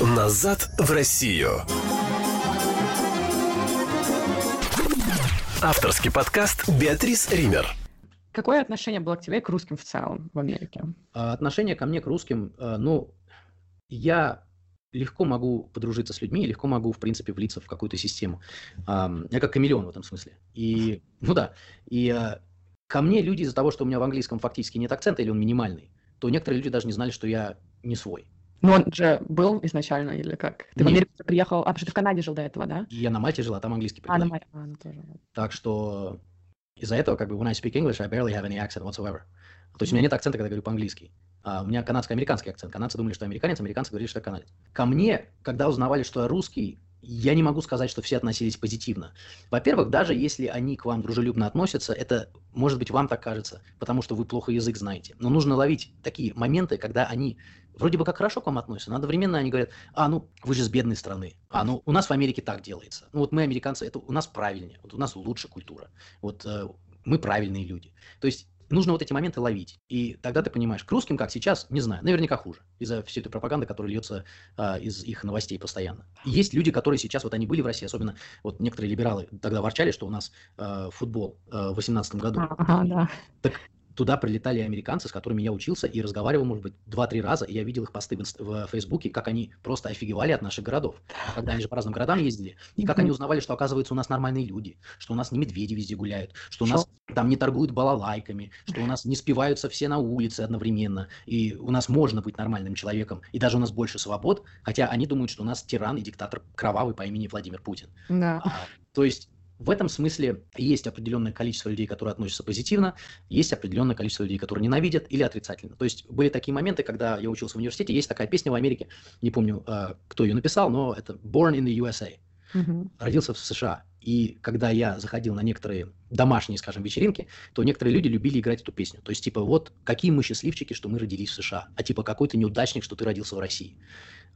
Назад в Россию. Авторский подкаст Беатрис Ример. Какое отношение было к тебе и к русским в целом в Америке? А, Отношение ко мне, к русским, а, ну, я легко могу подружиться с людьми, легко могу, в принципе, влиться в какую-то систему. Ам, Я как хамелеон в этом смысле. И, ну да, и а, ко мне люди из-за того, что у меня в английском фактически нет акцента или он минимальный, то некоторые люди даже не знали, что я не свой. Ну, он же был изначально или как? Ты в Нет. Америку приехал, а потому что ты в Канаде жил до этого, да? Я на Мальте жил, а там английский А, на. Май- а, ну тоже. Так что из-за этого, как бы, when I speak English, I barely have any accent whatsoever. То есть у меня нет акцента, когда я говорю по-английски. А у меня канадско-американский акцент. Канадцы думали, что я американец, американцы говорили, что я канадец. Ко мне, когда узнавали, что я русский, я не могу сказать, что все относились позитивно. Во-первых, даже если они к вам дружелюбно относятся, это, может быть, вам так кажется, потому что вы плохо язык знаете. Но нужно ловить такие моменты, когда они вроде бы как хорошо к вам относятся, но одновременно они говорят, а, ну, вы же с бедной страны, а, ну, у нас в Америке так делается. Ну, вот мы, американцы, это у нас правильнее, вот у нас лучше культура, вот э, мы правильные люди. То есть нужно вот эти моменты ловить. И тогда ты понимаешь, к русским, как сейчас, не знаю, наверняка хуже. Из-за всей этой пропаганды, которая льется а, из их новостей постоянно. И есть люди, которые сейчас, вот они были в России, особенно вот некоторые либералы тогда ворчали, что у нас а, футбол а, в 2018 году. Ага, да. Туда прилетали американцы, с которыми я учился и разговаривал, может быть, два-три раза. И я видел их посты в, инст- в Фейсбуке, как они просто офигевали от наших городов. Когда они же по разным городам ездили. И как они узнавали, что, оказывается, у нас нормальные люди, что у нас не медведи везде гуляют, что у Шо? нас там не торгуют балалайками, что у нас не спиваются все на улице одновременно, и у нас можно быть нормальным человеком, и даже у нас больше свобод, хотя они думают, что у нас тиран и диктатор кровавый по имени Владимир Путин. Да. А, То есть в этом смысле есть определенное количество людей, которые относятся позитивно, есть определенное количество людей, которые ненавидят или отрицательно. То есть были такие моменты, когда я учился в университете, есть такая песня в Америке, не помню, а, кто ее написал, но это Born in the USA, Мгм. родился в США. И когда я заходил на некоторые домашние, скажем, вечеринки, то некоторые люди любили играть эту песню. То есть, типа, вот какие мы счастливчики, что мы родились в США, а типа какой ты неудачник, что ты родился в России.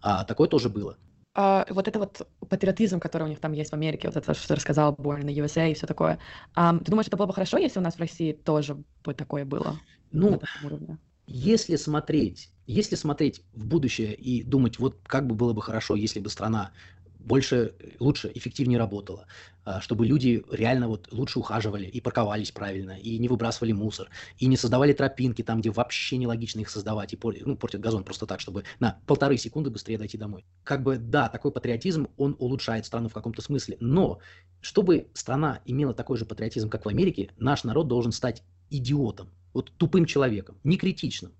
А такое тоже было. А, вот это вот патриотизм, который у них там есть в Америке, вот это, что ты рассказал, Born in the USA и все такое. Ам, ты думаешь, это было бы хорошо, если у нас в России тоже бы такое было? на Ну? Если смотреть, если смотреть в будущее и думать, вот как бы было бы хорошо, если бы страна больше, лучше, эффективнее работала, чтобы люди реально вот лучше ухаживали и парковались правильно, и не выбрасывали мусор, и не создавали тропинки там, где вообще нелогично их создавать, и пор- ну, портят газон просто так, чтобы на полторы секунды быстрее дойти домой. Как бы, да, такой патриотизм, он улучшает страну в каком-то смысле, но чтобы страна имела такой же патриотизм, как в Америке, наш народ должен стать идиотом, вот тупым человеком, не критичным.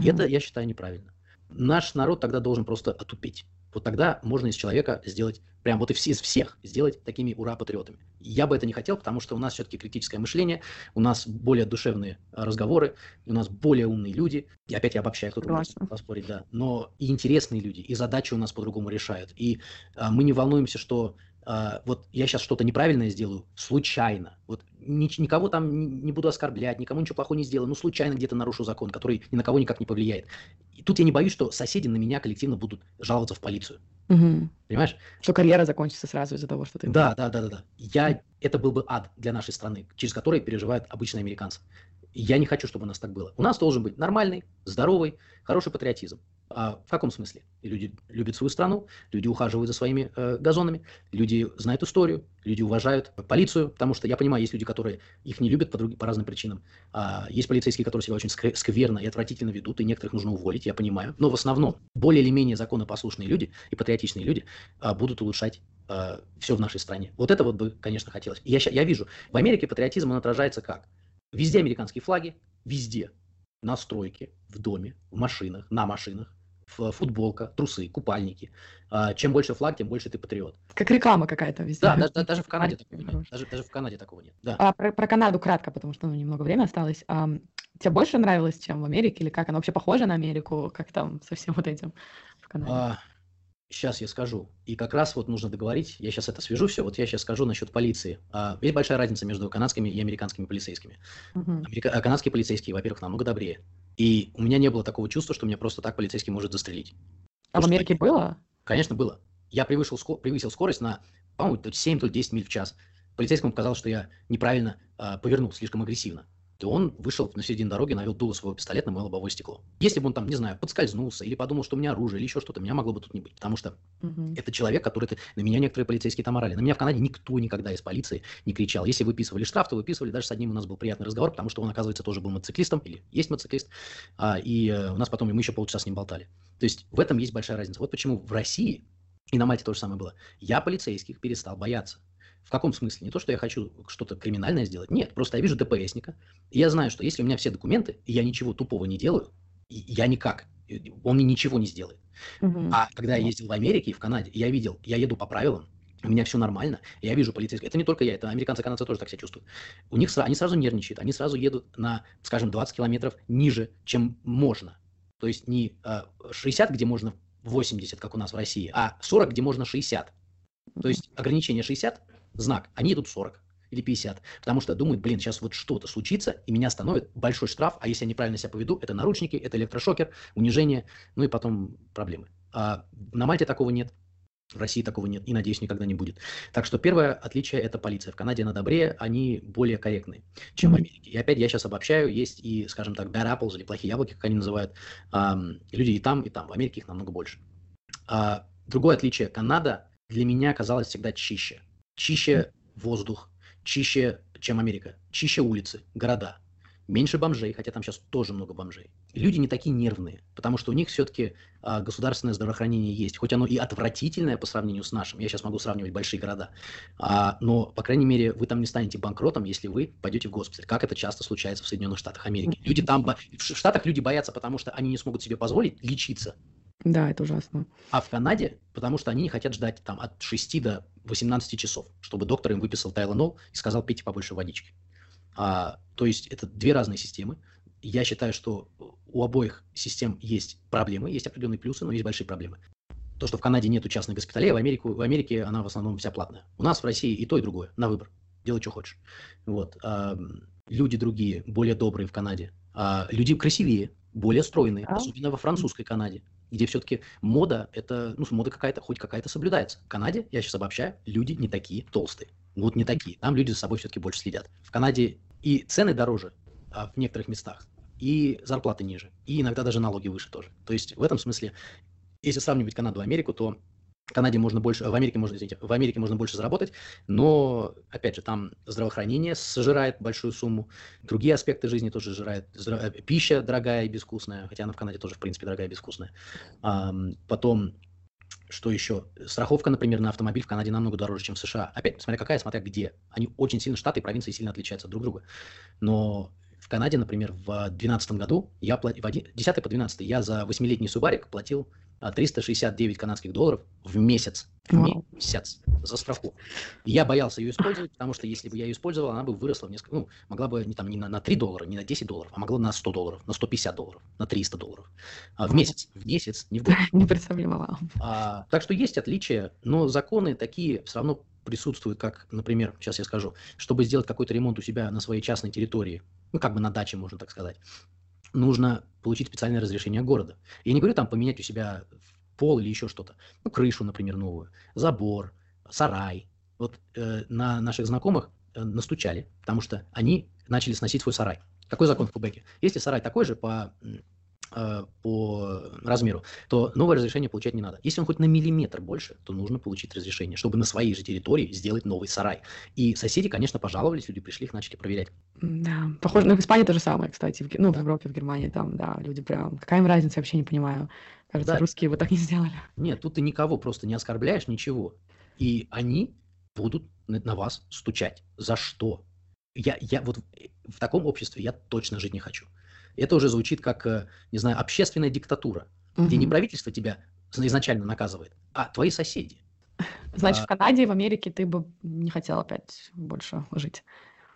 И это, я считаю, неправильно. Наш народ тогда должен просто отупеть. Вот тогда можно из человека сделать, прям вот из всех сделать такими ура-патриотами. Я бы это не хотел, потому что у нас все-таки критическое мышление, у нас более душевные а, разговоры, у нас более умные люди. И опять я обобщаю, кто-то может поспорить, да. Но и интересные люди, и задачи у нас по-другому решают. И а, мы не волнуемся, что вот я сейчас что-то неправильное сделаю случайно. Вот ни- никого там не, буду оскорблять, никому ничего плохого не сделаю, ну случайно где-то нарушу закон, который ни на кого никак не повлияет. И тут я не боюсь, что соседи на меня коллективно будут жаловаться в полицию. Мгм. Понимаешь? Что карьера закончится сразу из-за того, что ты... Да, да, да, да, да. Я, это был бы ад для нашей страны, через который переживают обычные американцы. Я не хочу, чтобы у нас так было. У нас должен быть нормальный, здоровый, хороший патриотизм. А в каком смысле? Люди любят свою страну, люди ухаживают за своими э, газонами, люди знают историю, люди уважают полицию, потому что я понимаю, есть люди, которые их не любят по, друг- по разным причинам. А есть полицейские, которые себя очень скверно и отвратительно ведут, и некоторых нужно уволить, я понимаю. Но в основном более или менее законопослушные люди и патриотичные люди а, будут улучшать все в нашей стране. Вот это вот бы, конечно, хотелось. Я, я вижу, в Америке патриотизм он отражается как? Везде американские флаги, везде. На стройке, в доме, в машинах, на машинах, футболка, трусы, купальники. А, чем больше флаг, тем больше ты патриот. Как реклама какая-то везде. Да, даже, даже в Канаде такого нет. Даже, даже в Канаде такого нет. Да. А про, про Канаду кратко, потому что ну, немного времени осталось. Ам, тебе больше нравилось, чем в Америке, или как? Она вообще похожа на Америку? Как там со всем вот этим в Канаде? Сейчас я скажу. И как раз вот нужно договорить, я сейчас это свяжу все, вот я сейчас скажу насчет полиции. А, есть большая разница между канадскими и американскими полицейскими. Мгм. Америка- а канадские полицейские, во-первых, намного добрее. И у меня не было такого чувства, что меня просто так полицейский может застрелить. А в что Америке было? Конечно, было. Я превысил, ско- превысил скорость на, по-моему, то 7, то 10 миль в час. Полицейскому показалось, что я неправильно а, повернул, слишком агрессивно. То он вышел на середину дороги, навел дуло своего пистолета на мое лобовое стекло. Если бы он там, не знаю, подскользнулся или подумал, что у меня оружие или еще что-то, меня могло бы тут не быть. Потому что Мгм. это человек, который... ты- На меня некоторые полицейские там орали. На меня в Канаде никто никогда из полиции не кричал. Если выписывали штраф, то выписывали. Даже с одним у нас был приятный разговор, потому что он, оказывается, тоже был мотоциклистом или есть мотоциклист. А, и э, у нас потом, мы еще полчаса с ним болтали. То есть в этом есть большая разница. Вот почему в России, и на Мальте то же самое было, я полицейских перестал бояться. В каком смысле? Не то, что я хочу что-то криминальное сделать. Нет, просто я вижу ДПСника, и я знаю, что если у меня все документы, и я ничего тупого не делаю, я никак, он мне ничего не сделает. Мгм. А когда я ездил в Америке и в Канаде, я видел, я еду по правилам, у меня все нормально, я вижу полицейских. Это не только я, это американцы канадцы тоже так себя чувствуют. У них они сразу нервничают, они сразу едут на, скажем, 20 километров ниже, чем можно. То есть не а, 60, где можно 80, как у нас в России, а 40, где можно 60. То есть ограничение 60, знак, они идут 40 или 50, потому что думают, блин, сейчас вот что-то случится, и меня остановит большой штраф, а если я неправильно себя поведу, это наручники, это электрошокер, унижение, ну и потом проблемы. А на Мальте такого нет, в России такого нет, и, надеюсь, никогда не будет. Так что первое отличие – это полиция. В Канаде она добрее, они более корректны, чем в. Америке. И опять я сейчас обобщаю, есть и, скажем так, bad apples, или плохие яблоки, как они называют. Люди и там, и там. В Америке их намного больше. А, другое отличие. Канада для меня казалась всегда чище. Чище воздух, чище, чем Америка. Чище улицы, города. Меньше бомжей, хотя там сейчас тоже много бомжей. И люди не такие нервные, потому что у них все-таки государственное здравоохранение есть. Хоть оно и отвратительное по сравнению с нашим. Я сейчас могу сравнивать большие города. А, но, по крайней мере, вы там не станете банкротом, если вы пойдете в госпиталь. Как это часто случается в Соединенных Штатах Америки. Люди там... В Штатах люди боятся, потому что они не смогут себе позволить лечиться. Да, это ужасно. А в Канаде, потому что они не хотят ждать там от 6 до 18 часов, чтобы доктор им выписал тайленол и сказал, пейте побольше водички. А, то есть это две разные системы. Я считаю, что у обоих систем есть проблемы, есть определенные плюсы, но есть большие проблемы. То, что в Канаде нету частных госпиталей, а в, Америку, в Америке она в основном вся платная. У нас в России и то, и другое, на выбор. Делай, что хочешь. Вот. А, люди другие, более добрые в Канаде. А, люди красивее, более стройные, Да. особенно во французской Канаде, где все-таки мода, это, ну, мода какая-то, хоть какая-то соблюдается. В Канаде, я сейчас обобщаю, люди не такие толстые. Вот не такие. Там люди за собой все-таки больше следят. В Канаде и цены дороже а, в некоторых местах, и зарплаты ниже, и иногда даже налоги выше тоже. То есть в этом смысле, если сравнивать Канаду и Америку, то Канаде можно больше, в Америке можно, извините, в Америке можно больше заработать, но, опять же, там здравоохранение сожирает большую сумму, другие аспекты жизни тоже сжирает, э, пища дорогая и безвкусная, хотя она в Канаде тоже, в принципе, дорогая и безвкусная. Ам, потом, что еще? Страховка, например, на автомобиль в Канаде намного дороже, чем в США. Опять, смотря какая, смотря где. Они очень сильно, штаты и провинции сильно отличаются друг от друга. Но в Канаде, например, в 2012 году, я платил, в один- 10 по 12 я за 8-летний Субарик платил а, 369 канадских долларов в месяц. В месяц за страховку. Я боялся ее использовать, потому что если бы я ее использовал, она бы выросла в несколько, ну, могла бы не, там, не на, на 3 доллара, не на 10 долларов, а могла на 100 долларов, на 150 долларов, на 300 долларов. А, в месяц, в месяц, не в год. Не представляла. А, так что есть отличия, но законы такие все равно присутствуют, как, например, сейчас я скажу, чтобы сделать какой-то ремонт у себя на своей частной территории, ну, как бы на даче, можно так сказать, нужно получить специальное разрешение города. Я не говорю там поменять у себя пол или еще что-то. Ну, крышу, например, новую, забор, сарай. Вот э, на наших знакомых э, настучали, потому что они начали сносить свой сарай. Какой закон в Кубеке? Если сарай такой же по, по размеру, то новое разрешение получать не надо. Если он хоть на миллиметр больше, то нужно получить разрешение, чтобы на своей же территории сделать новый сарай. И соседи, конечно, пожаловались, люди пришли, их начали проверять. Да, похоже, ну, в Испании то же самое, кстати, в, ну, в Европе, в Германии, там, да, люди прям, какая им разница, вообще не понимаю. Кажется, Да. русские бы так не сделали. Нет, тут ты никого просто не оскорбляешь, ничего. И они будут на вас стучать. За что? Я, я вот в таком обществе я точно жить не хочу. Это уже звучит как, э, не знаю, общественная диктатура, где не правительство тебя изначально наказывает, а твои соседи. Значит, а- в Канаде и в Америке ты бы не хотел опять больше жить.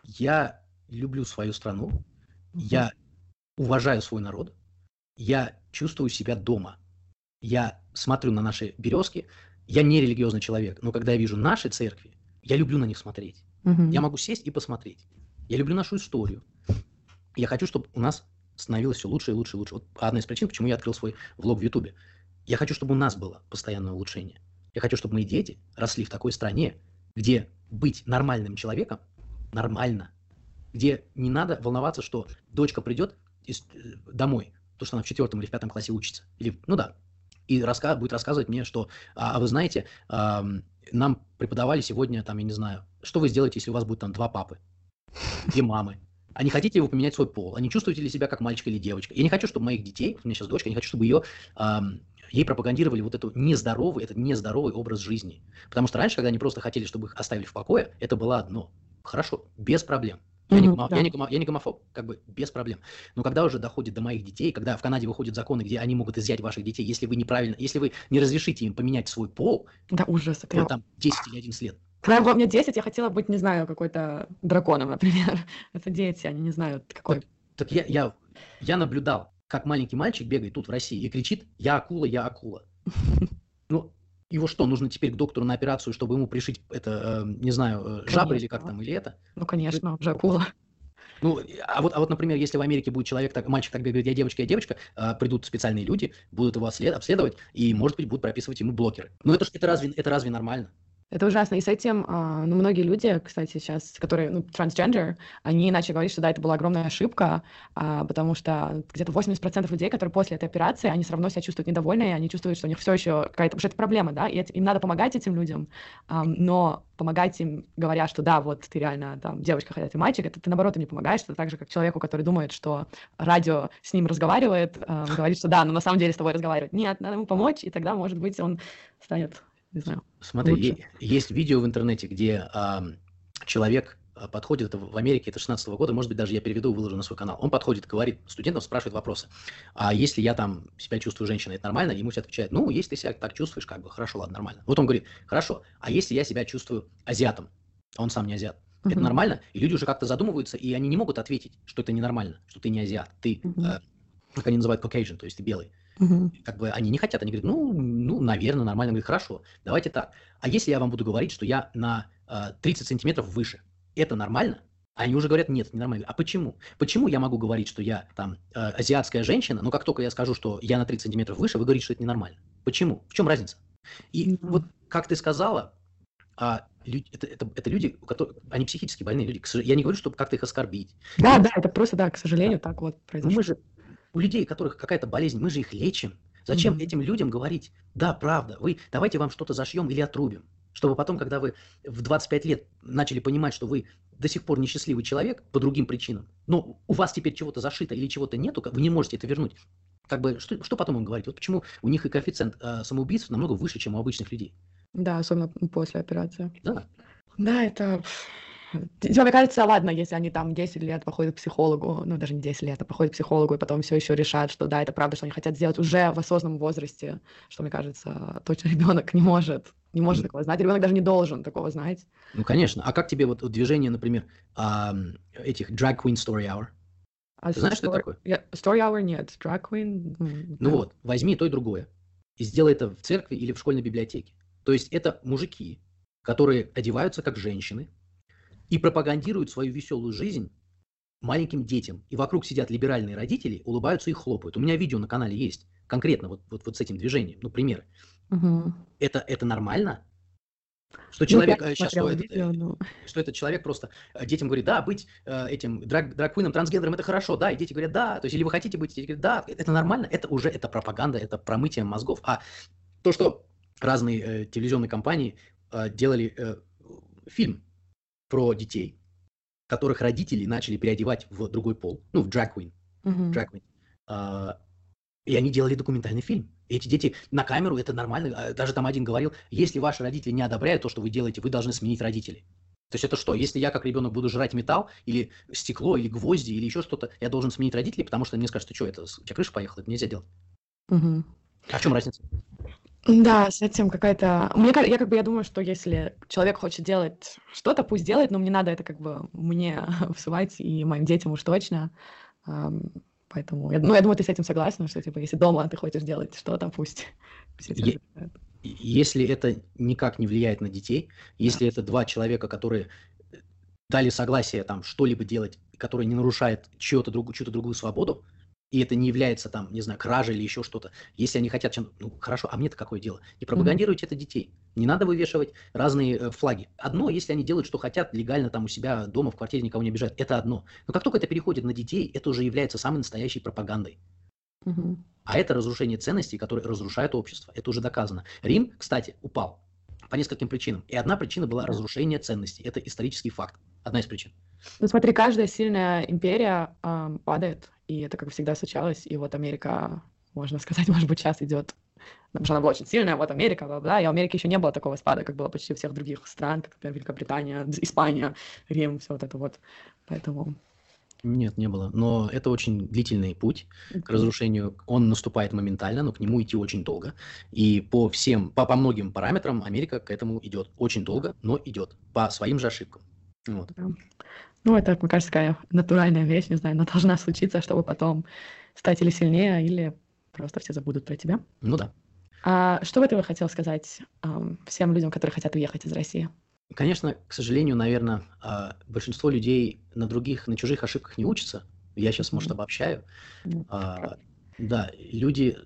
Я люблю свою страну, Мгм. я уважаю свой народ, я чувствую себя дома. Я смотрю на наши березки, я не религиозный человек, но когда я вижу наши церкви, я люблю на них смотреть. Мгм. Я могу сесть и посмотреть. Я люблю нашу историю. Я хочу, чтобы у нас становилось все лучше и лучше и лучше. Вот одна из причин, почему я открыл свой влог в Ютубе. Я хочу, чтобы у нас было постоянное улучшение. Я хочу, чтобы мои дети росли в такой стране, где быть нормальным человеком нормально. где не надо волноваться, что дочка придет из, э, домой, то, что она в четвертом или в пятом классе учится. Или, ну да, и раска будет рассказывать мне, что, а, а вы знаете, а, нам преподавали сегодня, там, я не знаю, что вы сделаете, если у вас будет там два папы, две мамы, а не хотите вы поменять свой пол? А не чувствуете ли себя как мальчик или девочка? Я не хочу, чтобы моих детей, у меня сейчас дочка, я не хочу, чтобы ее, э, ей пропагандировали вот эту нездоровый, этот нездоровый образ жизни. Потому что раньше, когда они просто хотели, чтобы их оставили в покое, это было одно. Хорошо, без проблем. Я, не, гомо, да. я, не гомо, я не гомофоб, как бы без проблем. Но когда уже доходит до моих детей, когда в Канаде выходят законы, где они могут изъять ваших детей, если вы неправильно, если вы не разрешите им поменять свой пол, да ужас, это там 10 или 11 лет. Когда было мне 10, я хотела быть, не знаю, какой-то драконом, например. Это дети, они не знают, какой. Так, так я, я, я наблюдал, как маленький мальчик бегает тут в России и кричит «Я акула, я акула». Ну, его что, нужно теперь к доктору на операцию, чтобы ему пришить это, э, не знаю, э, жабры или как там, или это? Ну, конечно, уже акула. Ну, а вот, а вот, например, если в Америке будет человек, так, мальчик так бегает, я девочка, я девочка, а, придут специальные люди, будут его обследовать, и, может быть, будут прописывать ему блокеры. Но это, это, разве, это разве нормально? Это ужасно. И с этим, а, ну, многие люди, кстати, сейчас, которые, ну, трансгендер, они начали говорить, что да, это была огромная ошибка, а, потому что где-то 80% людей, которые после этой операции, они все равно себя чувствуют недовольные, они чувствуют, что у них все еще какая-то, что это проблема, да, и им надо помогать этим людям, но помогать им, говоря, что да, вот ты реально там девочка, хотя ты мальчик, это ты наоборот им не помогаешь, это так же, как человеку, который думает, что радио с ним разговаривает, говорит, что да, но на самом деле с тобой разговаривает. Нет, надо ему помочь, и тогда, может быть, он станет не знаю. Смотри, лучше. есть видео в интернете, где а, человек подходит, это в Америке, это 16 -го года, может быть, даже я переведу и выложу на свой канал. Он подходит, говорит студентам, спрашивает вопросы. А если я там себя чувствую женщиной, это нормально? Ему все отвечают, ну, если ты себя так чувствуешь, как бы, хорошо, ладно, нормально. Вот он говорит, хорошо, а если я себя чувствую азиатом? Он сам не азиат. Uh-huh. Это нормально? И люди уже как-то задумываются, и они не могут ответить, что это ненормально, что ты не азиат, ты, uh-huh. э, как они называют, Caucasian, то есть ты белый. Угу. Как бы они не хотят, они говорят, ну, ну, наверное, нормально. Говорит, хорошо, давайте так. А если я вам буду говорить, что я на э, 30 сантиметров выше, это нормально? Они уже говорят, нет, не нормально. А почему? Почему я могу говорить, что я там э, азиатская женщина, но как только я скажу, что я на 30 сантиметров выше, вы говорите, что это ненормально? Почему? В чем разница? И mm-hmm. вот как ты сказала, а, люди, это, это, это люди, у которых, они психически больные люди. Я не говорю, чтобы как-то их оскорбить. Да, да, это просто, да, к сожалению, да. так вот произошло. Мы же, у людей, у которых какая-то болезнь, мы же их лечим. Зачем mm-hmm. этим людям говорить, да, правда, вы давайте вам что-то зашьем или отрубим, чтобы потом, когда вы в 25 лет начали понимать, что вы до сих пор несчастливый человек по другим причинам, но у вас теперь чего-то зашито или чего-то нету, вы не можете это вернуть. Как бы, что, что потом им говорить? Вот почему у них и коэффициент э, самоубийств намного выше, чем у обычных людей. Да, особенно после операции. Да. Да, это мне кажется, ладно, если они там 10 лет походят к психологу, ну, даже не 10 лет, а походят к психологу, и потом все еще решат, что да, это правда, что они хотят сделать уже в осознанном возрасте, что, мне кажется, точно ребенок не может, не может такого знать, ребенок даже не должен такого знать. Ну, конечно. А как тебе вот движение, например, этих drag queen story hour? А Ты знаешь, story, что такое? Yeah, story hour нет, drag queen... Ну, ну вот, возьми то и другое. И сделай это в церкви или в школьной библиотеке. То есть это мужики, которые одеваются как женщины, и пропагандируют свою веселую жизнь маленьким детям. И вокруг сидят либеральные родители, улыбаются и хлопают. У меня видео на канале есть, конкретно вот, вот, вот с этим движением, ну, примеры. Угу. Это, это нормально? Что ну, человек ну, сейчас что, видео, это, но... что этот человек просто э, детям говорит, да, быть э, этим драг, драгквином, трансгендером это хорошо, да, и дети говорят, да, то есть или вы хотите быть, дети говорят, да, это нормально, это уже это пропаганда, это промытие мозгов. А то, что разные э, телевизионные компании э, делали э, фильм про детей, которых родители начали переодевать в другой пол, ну, в drag queen. Uh-huh. Drag queen. А, и они делали документальный фильм. И эти дети на камеру, это нормально. А, даже там один говорил, если ваши родители не одобряют то, что вы делаете, вы должны сменить родителей. То есть это что? Если я как ребенок буду жрать металл, или стекло, или гвозди, или еще что-то, я должен сменить родителей, потому что мне скажут, что что, это у тебя крыша поехала, это нельзя делать. Угу. А в чем разница? Да, с этим какая-то... Мне, я как бы я думаю, что если человек хочет делать что-то, пусть делает, но мне надо это как бы мне всувать и моим детям уж точно. Поэтому, я, ну, я думаю, ты с этим согласна, что, типа, если дома ты хочешь делать что-то, пусть, Если это никак не влияет на детей, если да. это два человека, которые дали согласие там что-либо делать, которое не нарушает чью-то, друг, чью-то другую свободу, и это не является там, не знаю, кражей или еще что-то. Если они хотят чем ну хорошо, а мне-то какое дело? Не пропагандируйте mm-hmm. это детей. Не надо вывешивать разные э, флаги. Одно, если они делают, что хотят, легально там у себя дома, в квартире никого не обижают, это одно. Но как только это переходит на детей, это уже является самой настоящей пропагандой. Мгм. А это разрушение ценностей, которые разрушают общество. Это уже доказано. Рим, кстати, упал по нескольким причинам. И одна причина была разрушение ценностей. Это исторический факт. Одна из причин. Ну, смотри, каждая сильная империя ам, падает, и это как всегда случалось. И вот Америка, можно сказать, может быть, сейчас идет, потому что она была очень сильная, вот Америка, бла-бла, и у Америки еще не было такого спада, как было почти у всех других стран, как, например, Великобритания, Испания, Рим, все вот это вот. Поэтому... Нет, не было. Но это очень длительный путь к разрушению. Он наступает моментально, но к нему идти очень долго. И по всем, по, по многим параметрам Америка к этому идет. Очень долго, но идет. По своим же ошибкам. Вот. Да. Ну, это, мне кажется, такая натуральная вещь, не знаю, она должна случиться, чтобы потом стать или сильнее, или просто все забудут про тебя. Ну да. А что бы ты хотел сказать ам, всем людям, которые хотят уехать из России? Конечно, к сожалению, наверное, а, большинство людей на других, на чужих ошибках не учатся. Я сейчас, может, обобщаю. А, правда. Да, люди,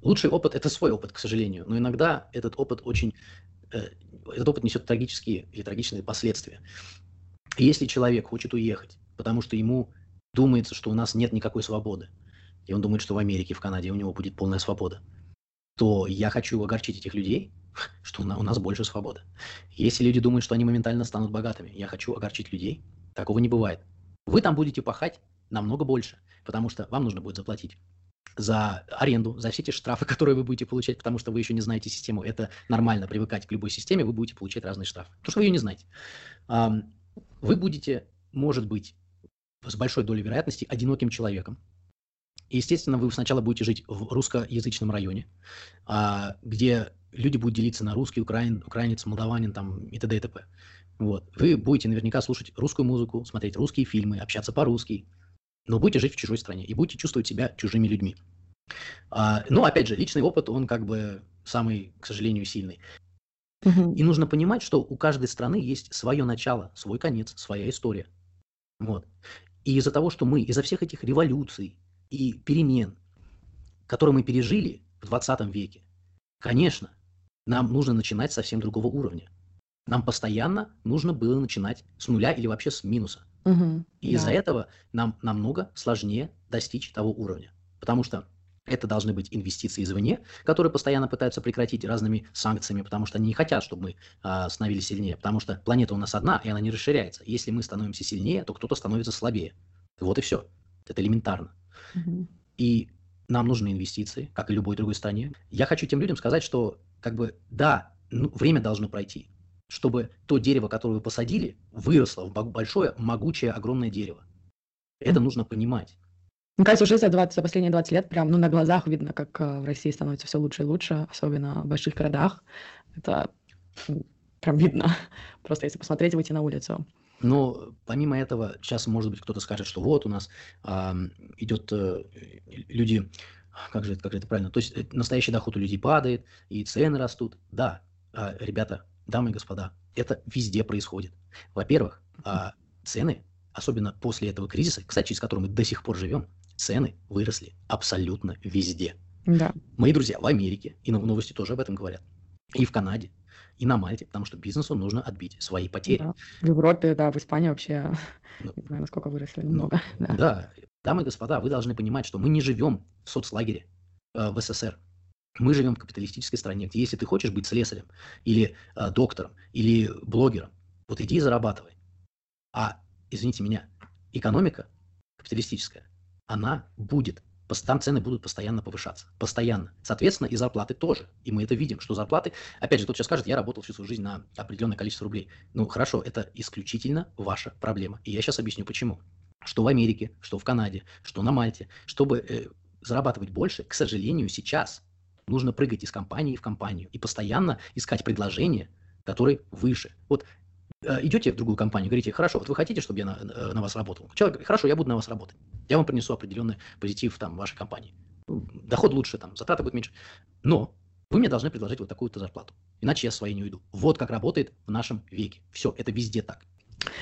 лучший опыт– это свой опыт, к сожалению, но иногда этот опыт очень, э, этот опыт несет трагические или трагичные последствия. Если человек хочет уехать, потому что ему думается, что у нас нет никакой свободы, и он думает, что в Америке, в Канаде у него будет полная свобода, то я хочу огорчить этих людей, что у на- у нас больше свободы. Если люди думают, что они моментально станут богатыми, я хочу огорчить людей. Такого не бывает. Вы там будете пахать намного больше, потому что вам нужно будет заплатить за аренду, за все эти штрафы, которые вы будете получать, потому что вы еще не знаете систему. Это нормально, привыкать к любой системе, вы будете получать разные штрафы, потому что вы ее не знаете. Вы будете, может быть, с большой долей вероятности одиноким человеком. И, естественно, вы сначала будете жить в русскоязычном районе, а, где люди будут делиться на русский, украин, украинец, молдаванин там, и т.д. и т.п. Вот. Вы будете наверняка слушать русскую музыку, смотреть русские фильмы, общаться по-русски, но будете жить в чужой стране и будете чувствовать себя чужими людьми. А, но, опять же, личный опыт, он как бы самый, к сожалению, сильный. Мгм. И нужно понимать, что у каждой страны есть свое начало, свой конец, своя история. Вот. И из-за того, что мы, из-за всех этих революций и перемен, которые мы пережили в 20 веке, конечно, нам нужно начинать совсем другого уровня. Нам постоянно нужно было начинать с нуля или вообще с минуса. Мгм. И из-за Да. этого нам намного сложнее достичь того уровня. Потому что это должны быть инвестиции извне, которые постоянно пытаются прекратить разными санкциями, потому что они не хотят, чтобы мы а, становились сильнее. Потому что планета у нас одна, и она не расширяется. Если мы становимся сильнее, то кто-то становится слабее. Вот и все. Это элементарно. Мгм. И нам нужны инвестиции, как и любой другой стране. Я хочу тем людям сказать, что как бы да, ну, время должно пройти, чтобы то дерево, которое вы посадили, выросло в бо- большое, могучее, огромное дерево. Это нужно понимать. Мне кажется, уже за, 20, за последние 20 лет прям ну, на глазах видно, как э, в России становится все лучше и лучше, особенно в больших городах. Это прям видно. Просто если посмотреть, выйти на улицу. Но помимо этого, сейчас, может быть, кто-то скажет, что вот у нас ам, идет э, люди, как же, это- как же это правильно, то есть э, настоящий доход у людей падает, и цены растут. Да, а, ребята, дамы и господа, это везде происходит. Во-первых, а, цены, особенно после этого кризиса, кстати, через который мы до сих пор живем, цены выросли абсолютно везде. Да. Мои друзья в Америке, и нов- новости тоже об этом говорят, и в Канаде, и на Мальте, потому что бизнесу нужно отбить свои потери. да. В Европе, да, в Испании вообще, Ну, не знаю, насколько выросли, Ну, немного. Да. Да, дамы и господа, вы должны понимать, что мы не живем в соцлагере э, в СССр. Мы живем в капиталистической стране, где если ты хочешь быть слесарем или э, доктором или блогером, вот иди и зарабатывай. А, извините меня, экономика капиталистическая, она будет, там цены будут постоянно повышаться, постоянно. Соответственно, и зарплаты тоже. И мы это видим, что зарплаты, опять же, кто сейчас скажет, я работал всю свою жизнь на определенное количество рублей. Ну, хорошо, это исключительно ваша проблема. И я сейчас объясню, почему что в Америке, что в Канаде, что на Мальте, чтобы э, зарабатывать больше, к сожалению, сейчас нужно прыгать из компании в компанию и постоянно искать предложения, которые выше. Вот идете в другую компанию, говорите, хорошо, вот вы хотите, чтобы я на, э, на вас работал? Человек говорит, хорошо, я буду на вас работать. Я вам принесу определенный позитив там в вашей компании. Доход лучше, там, затраты будут меньше. Но вы мне должны предложить вот такую-то зарплату. Иначе я своей не уйду. Вот как работает в нашем веке. Все, это везде так.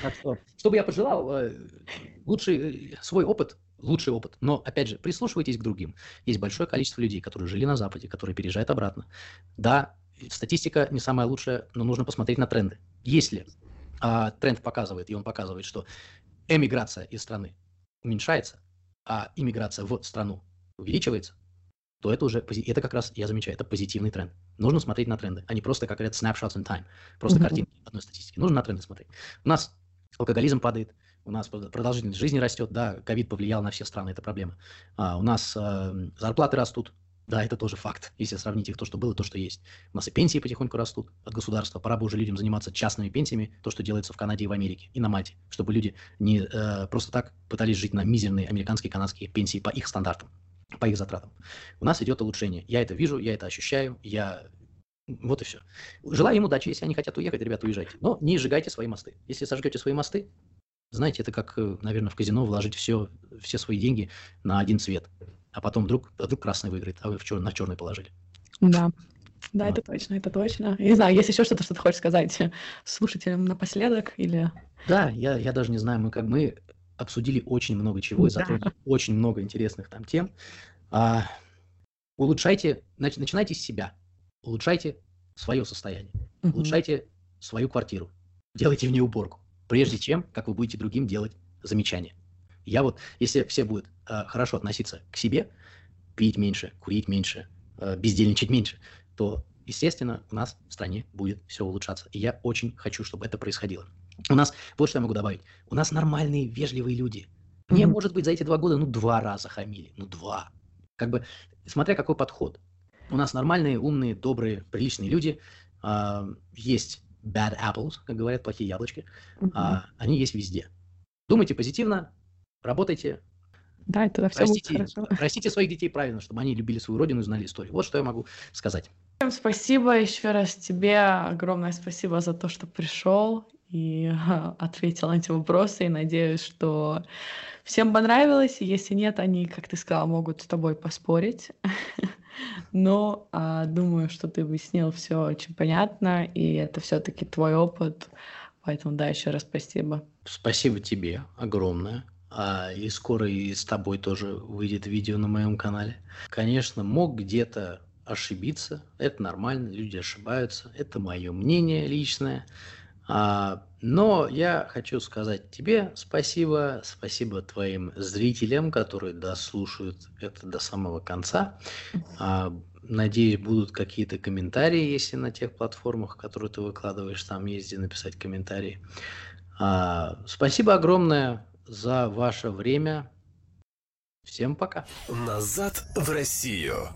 Так что, что бы я пожелал, э, лучший э, свой опыт, лучший опыт. Но, опять же, прислушивайтесь к другим. Есть большое количество людей, которые жили на Западе, которые переезжают обратно. Да, статистика не самая лучшая, но нужно посмотреть на тренды. Если а, тренд показывает, и он показывает, что эмиграция из страны уменьшается, а иммиграция в страну увеличивается, то это уже, это как раз, я замечаю, это позитивный тренд. Нужно смотреть на тренды, а не просто, как говорят, snapshots in time, просто mm-hmm. картинки одной статистики. Нужно на тренды смотреть. У нас алкоголизм падает, у нас продолжительность жизни растет, да, ковид повлиял на все страны, это проблема. А, у нас э, зарплаты растут, да, это тоже факт, если сравнить их то, что было, то, что есть. У нас и пенсии потихоньку растут от государства. Пора бы уже людям заниматься частными пенсиями, то, что делается в Канаде и в Америке, и на Мальте, чтобы люди не э, просто так пытались жить на мизерные американские канадские пенсии по их стандартам, по их затратам. У нас идет улучшение. Я это вижу, я это ощущаю, я вот и все. Желаю им удачи, если они хотят уехать, ребята, уезжайте. Но не сжигайте свои мосты. Если сожгете свои мосты, знаете, это как, э, наверное, в казино вложить все, все свои деньги на один цвет а потом вдруг, а вдруг красный выиграет, а вы в чер... на черный положили. Да. Да, вот. это точно, это точно. Я не знаю, есть еще что-то, что ты хочешь сказать слушателям напоследок или... Да, я, я даже не знаю, мы как мы обсудили очень много чего и затронули да. очень много интересных там тем. А, улучшайте, нач, начинайте с себя, улучшайте свое состояние, угу. улучшайте свою квартиру, делайте в ней уборку, прежде чем, как вы будете другим делать замечания. Я вот, если все будут хорошо относиться к себе, пить меньше, курить меньше, э, бездельничать меньше, то, естественно, у нас в стране будет все улучшаться. И я очень хочу, чтобы это происходило. У нас, вот что я могу добавить, у нас нормальные, вежливые люди. Мне, может быть, за эти два года, ну, два раза хамили, ну, два. Как бы, смотря какой подход. У нас нормальные, умные, добрые, приличные люди. Э, есть bad apples, как говорят, плохие яблочки. Э, они есть везде. Думайте позитивно, работайте. Да, это все растите, будет хорошо. Растите своих детей правильно, чтобы они любили свою родину и знали историю. Вот что я могу сказать. Всем спасибо еще раз тебе. Огромное спасибо за то, что пришел и ответил на эти вопросы. И надеюсь, что всем понравилось. Если нет, они, как ты сказал, могут с тобой поспорить. Но а, думаю, что ты объяснил все очень понятно, и это все-таки твой опыт. Поэтому да, еще раз спасибо. Спасибо тебе огромное. А, и скоро и с тобой тоже выйдет видео на моем канале. Конечно, мог где-то ошибиться, это нормально, люди ошибаются, это мое мнение личное. А, но я хочу сказать тебе спасибо, спасибо твоим зрителям, которые дослушают это до самого конца. А, надеюсь, будут какие-то комментарии, если на тех платформах, которые ты выкладываешь, там езди написать комментарии. А, спасибо огромное за ваше время. Всем пока. Назад в Россию.